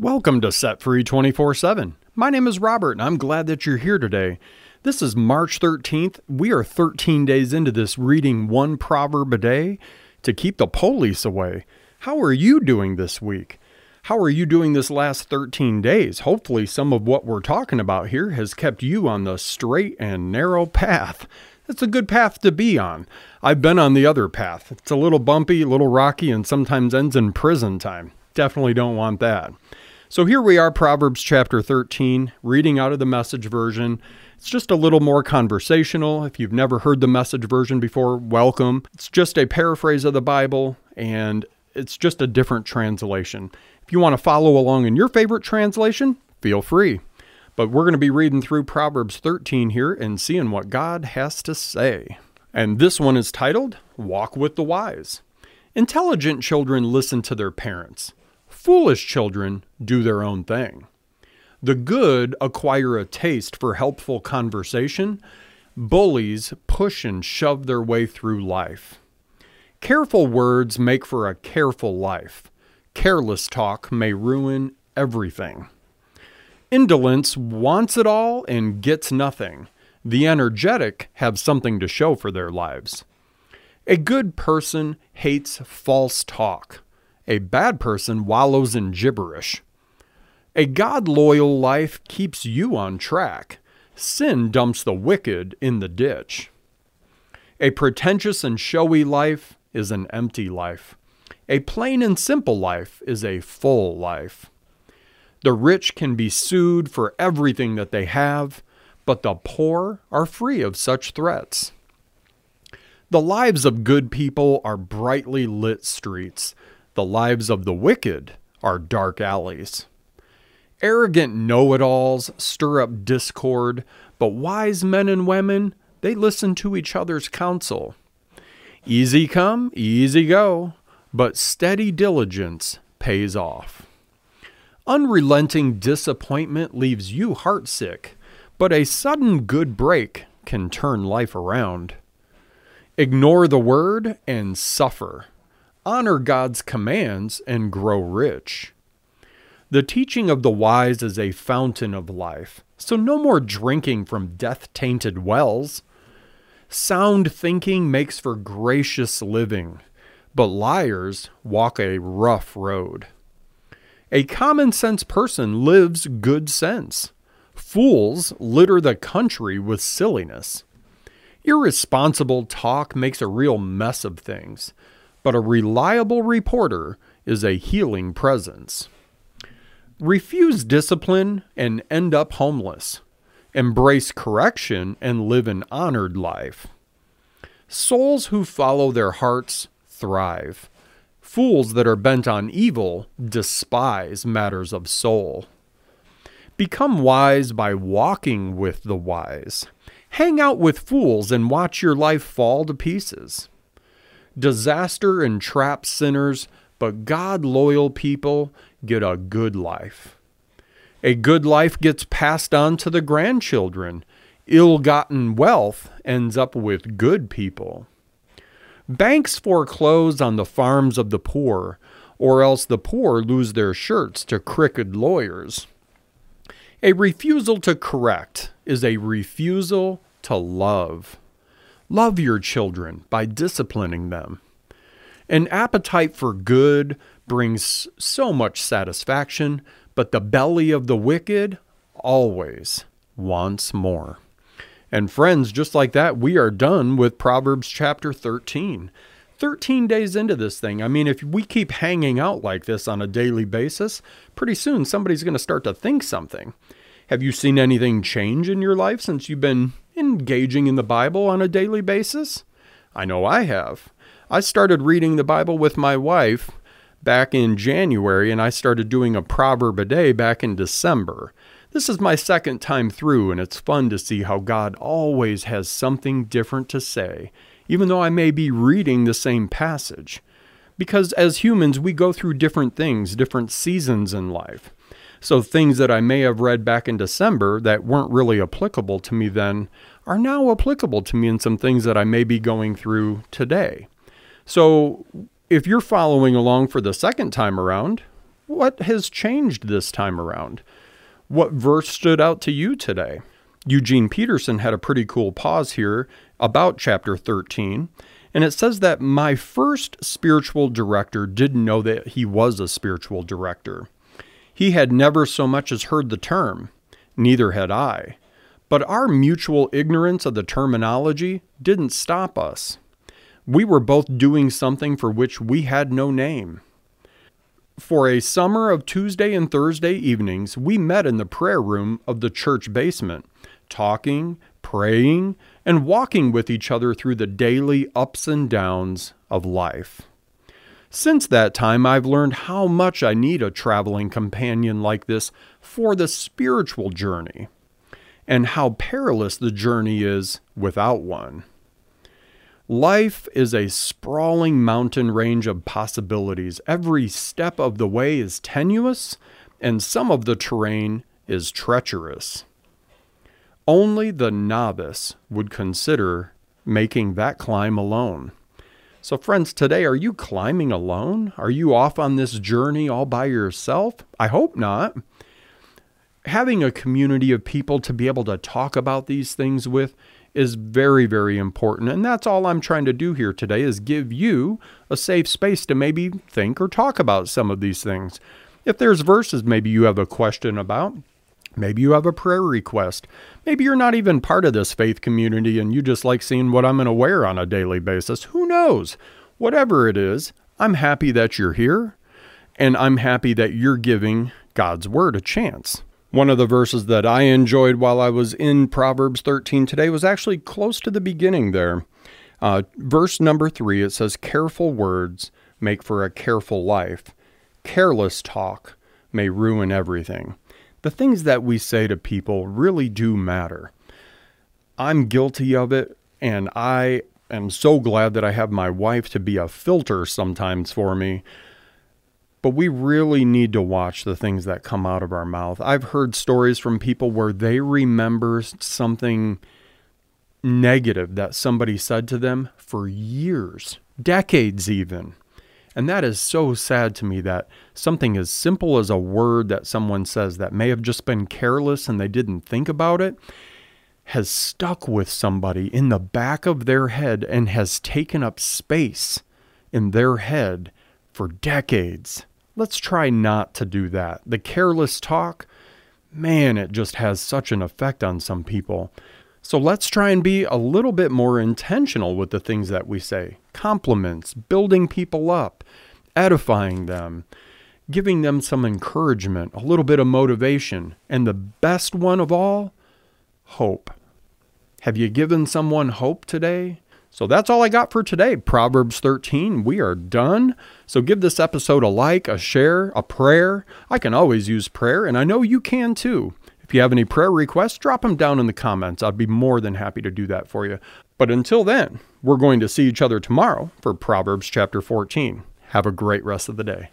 Welcome to Set Free 24 7. My name is Robert, and I'm glad that you're here today. This is March 13th. We are 13 days into this reading one proverb a day to keep the police away. How are you doing this week? How are you doing this last 13 days? Hopefully, some of what we're talking about here has kept you on the straight and narrow path. It's a good path to be on. I've been on the other path. It's a little bumpy, a little rocky, and sometimes ends in prison time. Definitely don't want that. So here we are, Proverbs chapter 13, reading out of the message version. It's just a little more conversational. If you've never heard the message version before, welcome. It's just a paraphrase of the Bible, and it's just a different translation. If you want to follow along in your favorite translation, feel free. But we're going to be reading through Proverbs 13 here and seeing what God has to say. And this one is titled Walk with the Wise. Intelligent children listen to their parents Foolish children do their own thing. The good acquire a taste for helpful conversation. Bullies push and shove their way through life. Careful words make for a careful life. Careless talk may ruin everything. Indolence wants it all and gets nothing. The energetic have something to show for their lives. A good person hates false talk. A bad person wallows in gibberish. A God loyal life keeps you on track. Sin dumps the wicked in the ditch. A pretentious and showy life is an empty life. A plain and simple life is a full life. The rich can be sued for everything that they have, but the poor are free of such threats. The lives of good people are brightly lit streets. The lives of the wicked are dark alleys. Arrogant know it alls stir up discord, but wise men and women, they listen to each other's counsel. Easy come, easy go, but steady diligence pays off. Unrelenting disappointment leaves you heartsick, but a sudden good break can turn life around. Ignore the word and suffer honor God's commands, and grow rich. The teaching of the wise is a fountain of life, so no more drinking from death tainted wells. Sound thinking makes for gracious living, but liars walk a rough road. A common sense person lives good sense. Fools litter the country with silliness. Irresponsible talk makes a real mess of things but a reliable reporter is a healing presence. Refuse discipline and end up homeless. Embrace correction and live an honored life. Souls who follow their hearts thrive. Fools that are bent on evil despise matters of soul. Become wise by walking with the wise. Hang out with fools and watch your life fall to pieces. Disaster entraps sinners, but God loyal people get a good life. A good life gets passed on to the grandchildren. Ill gotten wealth ends up with good people. Banks foreclose on the farms of the poor, or else the poor lose their shirts to crooked lawyers. A refusal to correct is a refusal to love. Love your children by disciplining them. An appetite for good brings so much satisfaction, but the belly of the wicked always wants more. And friends, just like that, we are done with Proverbs chapter 13. 13 days into this thing. I mean, if we keep hanging out like this on a daily basis, pretty soon somebody's going to start to think something. Have you seen anything change in your life since you've been engaging in the Bible on a daily basis? I know I have. I started reading the Bible with my wife back in January, and I started doing a proverb a day back in December. This is my second time through, and it's fun to see how God always has something different to say, even though I may be reading the same passage. Because as humans, we go through different things, different seasons in life. So things that I may have read back in December that weren't really applicable to me then are now applicable to me in some things that I may be going through today. So if you're following along for the second time around, What has changed this time around? What verse stood out to you today? Eugene Peterson had a pretty cool pause here about chapter 13. And it says that my first spiritual director didn't know that he was a spiritual director. He had never so much as heard the term, neither had I. But our mutual ignorance of the terminology didn't stop us. We were both doing something for which we had no name. For a summer of Tuesday and Thursday evenings, we met in the prayer room of the church basement, talking, praying, and walking with each other through the daily ups and downs of life. Since that time, I've learned how much I need a traveling companion like this for the spiritual journey, and how perilous the journey is without one. Life is a sprawling mountain range of possibilities. Every step of the way is tenuous, and some of the terrain is treacherous. Only the novice would consider making that climb alone. So, friends, today, are you climbing alone? Are you off on this journey all by yourself? I hope not. Having a community of people to be able to talk about these things with is very, very important. And that's all I'm trying to do here today is give you a safe space to maybe think or talk about some of these things. If there's verses maybe you have a question about, Maybe you have a prayer request. Maybe you're not even part of this faith community and you just like seeing what I'm going to wear on a daily basis. Who knows? Whatever it is, I'm happy that you're here and I'm happy that you're giving God's word a chance. One of the verses that I enjoyed while I was in Proverbs 13 today was actually close to the beginning there. Uh, verse number three, it says, Careful words make for a careful life. Careless talk may ruin everything the things that we say to people really do matter. I'm guilty of it, and I am so glad that I have my wife to be a filter sometimes for me. But we really need to watch the things that come out of our mouth. I've heard stories from people where they remember something negative that somebody said to them for years, decades even. And that is so sad to me that something as simple as a word that someone says that may have just been careless and they didn't think about it has stuck with somebody in the back of their head and has taken up space in their head for decades. Let's try not to do that. The careless talk, man, it just has such an effect on some people. So let's try and be a little bit more intentional with the things that we say compliments, building people up, edifying them, giving them some encouragement, a little bit of motivation, and the best one of all, hope. Have you given someone hope today? So that's all I got for today. Proverbs 13. We are done. So give this episode a like, a share, a prayer. I can always use prayer, and I know you can too. If you have any prayer requests, drop them down in the comments. I'd be more than happy to do that for you. But until then, we're going to see each other tomorrow for Proverbs chapter 14. Have a great rest of the day.